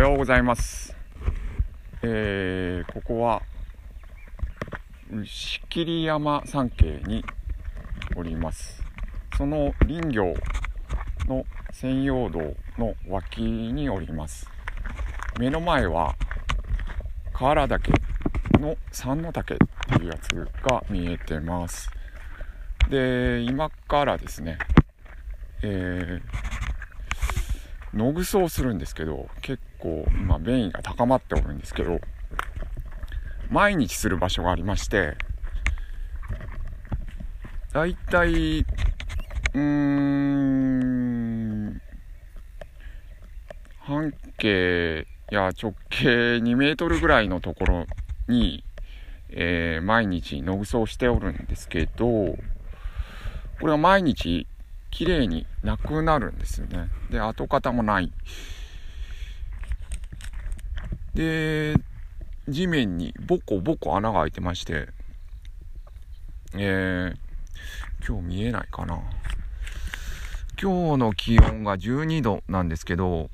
はようございます。えー、ここは、しきり山山系におります。その林業の専用道の脇におります。目の前は、河原岳の三の岳っていうやつが見えてます。で、今からですね、えー、野ぐそをするんですけど、結構今便意が高まっておるんですけど、毎日する場所がありまして、だいたい、うーん、半径や直径2メートルぐらいのところに、えー毎日野ぐそをしておるんですけど、これは毎日綺麗になくなるんですよね。で、跡形もない。で、地面にボコボコ穴が開いてまして、えー、今日見えないかな。今日の気温が12度なんですけど、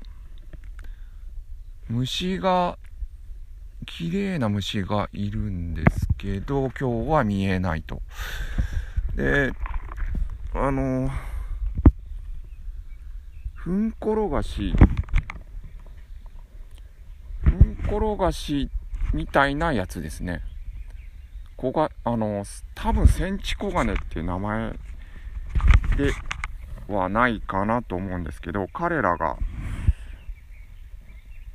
虫が、綺麗な虫がいるんですけど、今日は見えないと。で、あの、ふんころがし、ふんころがしみたいなやつですね。こが、あの、多分センチコガネっていう名前ではないかなと思うんですけど、彼らが、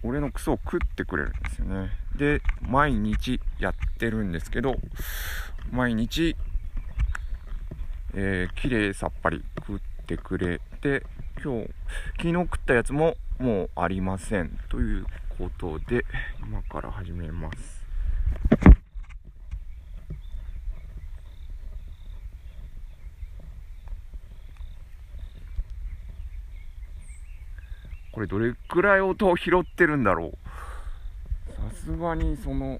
俺のクソを食ってくれるんですよね。で、毎日やってるんですけど、毎日、えー、綺麗さっぱり食ってくれて、今日、昨日食ったやつももうありません。ということで、今から始めます。これどれくらい音を拾ってるんだろう？さすがにその、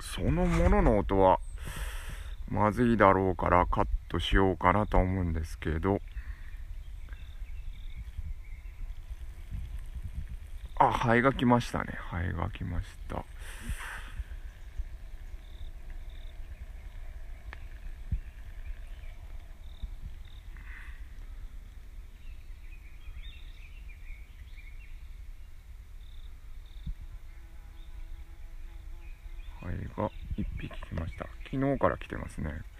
そのものの音はまずいだろうからカットしようかなと思うんですけどあハエが来ましたね。ハエが来ました。ハエが1匹来ました。昨日から来てますね。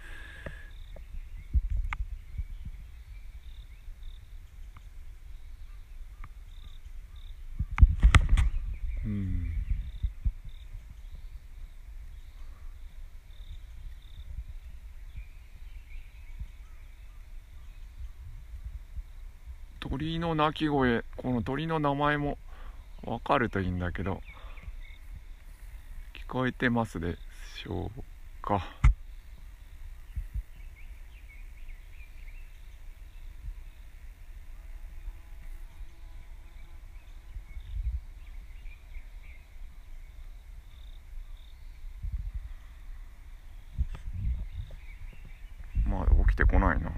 うん。鳥の鳴き声この鳥の名前も分かるといいんだけど聞こえてますでしょうか？きてこないな。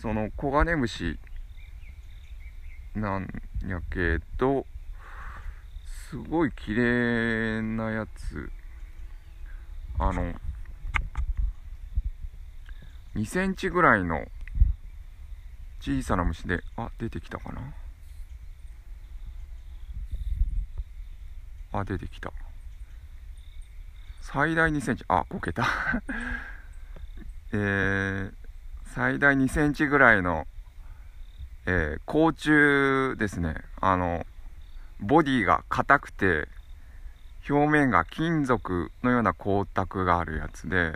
そのコガネムシなんやけどすごい綺麗なやつ。あの2センチぐらいの小さな虫であ出てきたかな？あ出てきた。最大2センチ。あこけた。えー、最大2センチぐらいの、えー、甲虫ですね。あのボディが硬くて表面が金属のような光沢があるやつで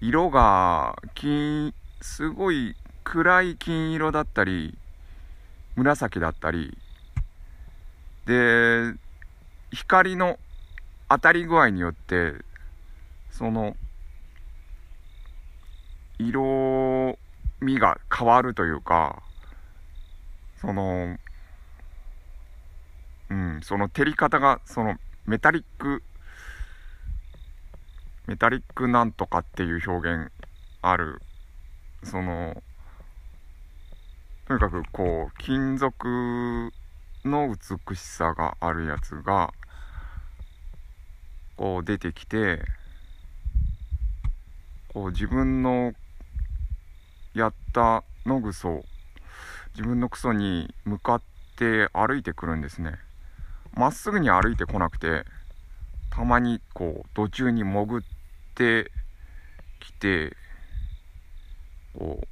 色が金すごい暗い金色だったり紫だったりで光の当たり具合によってその色味が変わるというかそのうん、その照り方が、そのメタリック、メタリックなんとかっていう表現ある。そのとにかくこう金属の美しさがあるやつがこう出てきてこう自分のやった野ぐそ。自分のクソに向かって歩いてくるんですね。まっすぐに歩いてこなくてたまにこう途中に潜ってきてこう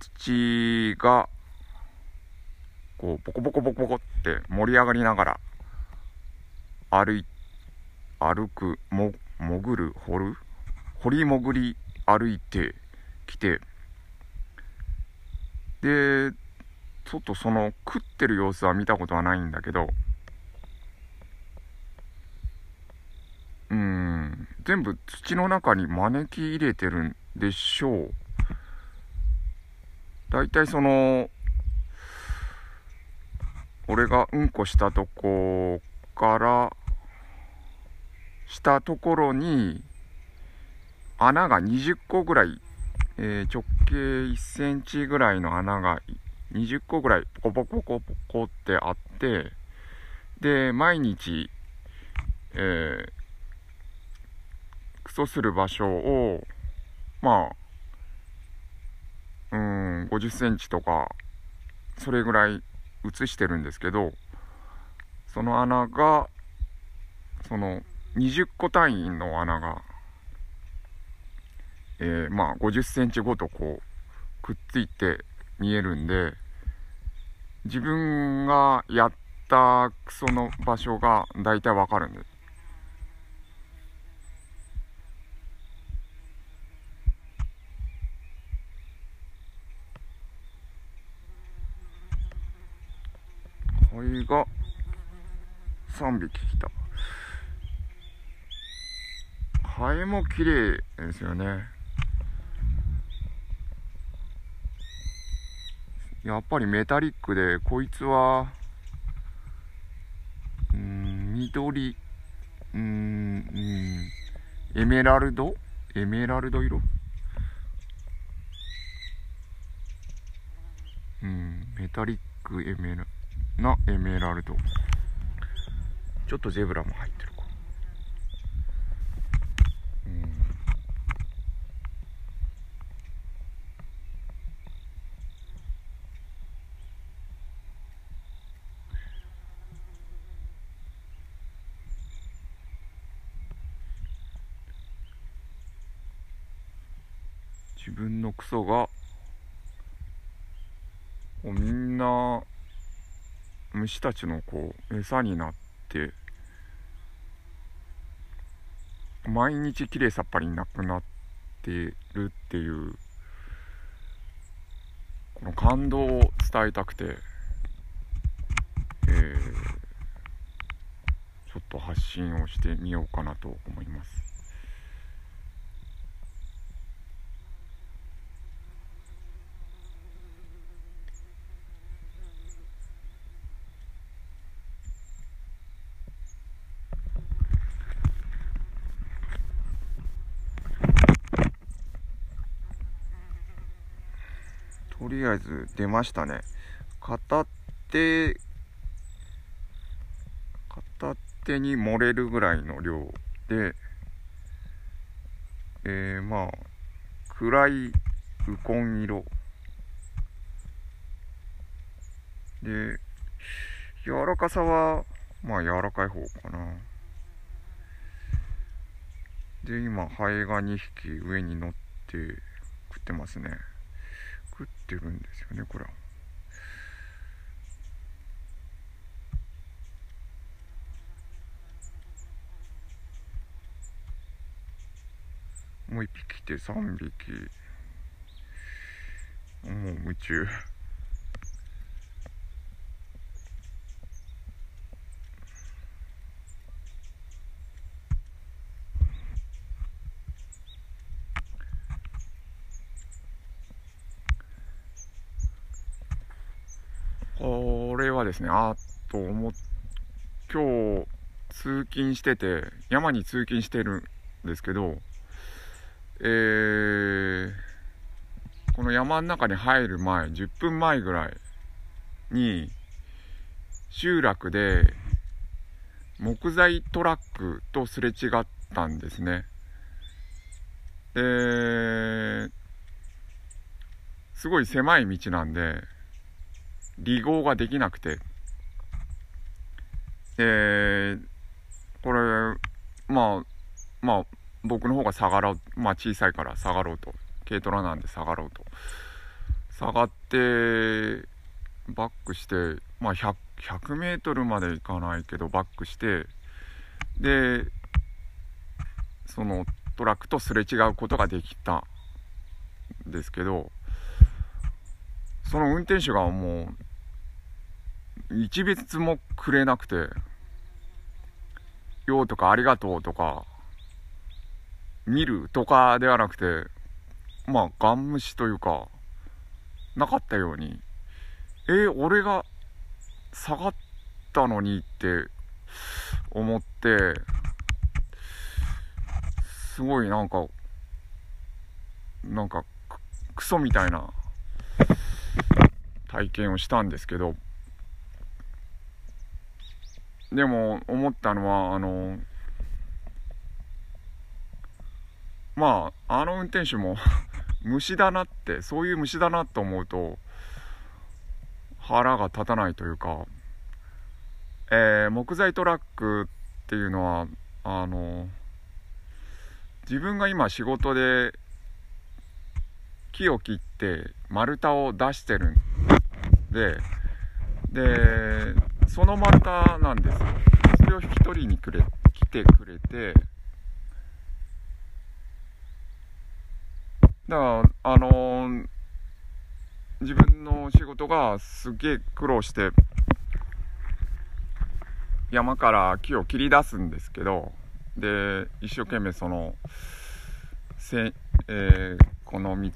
土がこうボコボコボコボコって盛り上がりながら歩い歩くも潜る掘る掘り潜り歩いてきてでちょっとその食ってる様子は見たことはないんだけどうん全部土の中に招き入れてるんでしょう。大体その俺がうんこしたとこからしたところに穴が20個ぐらい、えー、直径1センチぐらいの穴が20個ぐらいポコポコポコポコってあってで毎日、えー、クソする場所をまあうん50センチとかそれぐらい映してるんですけどその穴がその20個単位の穴が、えー、まあ50センチごとこうくっついて見えるんで自分がやったクソの場所が大体わかるんです。これが3匹来た。ハエも綺麗ですよね。やっぱりメタリックで、こいつは、うん、緑、うん、うん、エメラルド？エメラルド色？うん、メタリックエメラ、なエメラルド。ちょっとゼブラも入ってる。自分のクソがみんな虫たちのこう餌になって毎日きれいさっぱりなくなってるっていうこの感動を伝えたくて、えー、ちょっと発信をしてみようかなと思います。りあえず出ましたね。片手、片手に漏れるぐらいの量で、えー、まあ、暗いウコン色。で、柔らかさは、まあ柔らかい方かな。で、今、ハエが2匹上に乗って食ってますね。作ってるんですよねこれは。もう一匹来て3匹もう夢中これはですね、あっと思っ、今日通勤してて、山に通勤してるんですけど、えー、この山の中に入る前、10分前ぐらいに、集落で木材トラックとすれ違ったんですね。で、すごい狭い道なんで、離合ができなくて、で、これ、まあ、まあ、僕の方が下がろう、まあ小さいから下がろうと、軽トラなんで下がろうと。下がって、バックして、まあ100、100メートルまで行かないけど、バックして、で、そのトラックとすれ違うことができたんですけど、その運転手がもう、一別もくれなくて、ようとかありがとうとか、見るとかではなくて、まあ、ガン無視というか、なかったように、えー、俺が下がったのにって思って、すごいなんか、なんか、クソみたいな体験をしたんですけど、でも思ったのは、あの、まあ、あの運転手も 虫だなって、そういう虫だなと思うと、腹が立たないというか、えー、木材トラックっていうのは、あの、自分が今仕事で木を切って丸太を出してるんで、で、その丸太なんですよ。それを引き取りにくれ、来てくれて、だから、あのー、自分の仕事がすげえ苦労して、山から木を切り出すんですけど、で、一生懸命その、せえー、この道、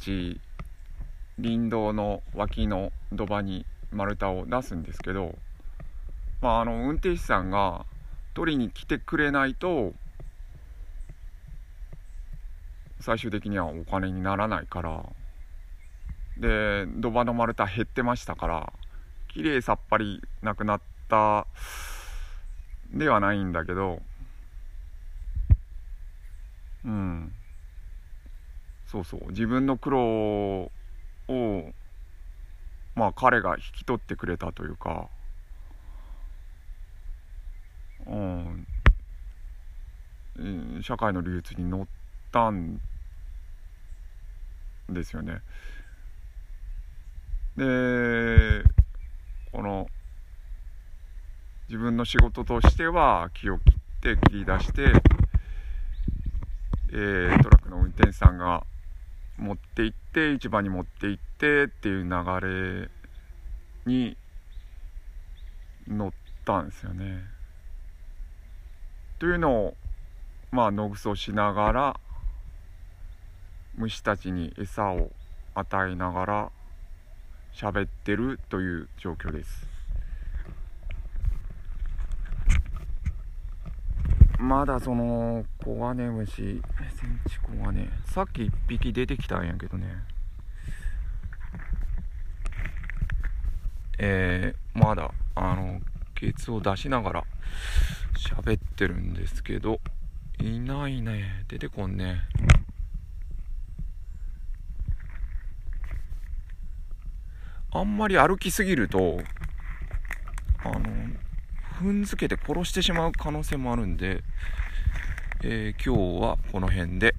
林道の脇の土場に丸太を出すんですけど、まあ、あの、運転手さんが取りに来てくれないと、最終的にはお金にならないからで土場の丸太減ってましたから綺麗さっぱりなくなったではないんだけどうん。そうそう。自分の苦労をまあ彼が引き取ってくれたというかうん社会の流通に乗ったんですよね。で、この、自分の仕事としては木を切って切り出して、えー、トラックの運転手さんが持って行って市場に持って行ってっていう流れに乗ったんですよね。というのをまあ野ぐそしながら虫たちに餌を与えながら喋ってるという状況です。まだそのコガネムシセンチコガネさっき1匹出てきたんやけどね。えー、まだあのケツを出しながら喋ってるんですけどいないね出てこんねあんまり歩きすぎると、あの、踏んづけて殺してしまう可能性もあるんで、えー、今日はこの辺で。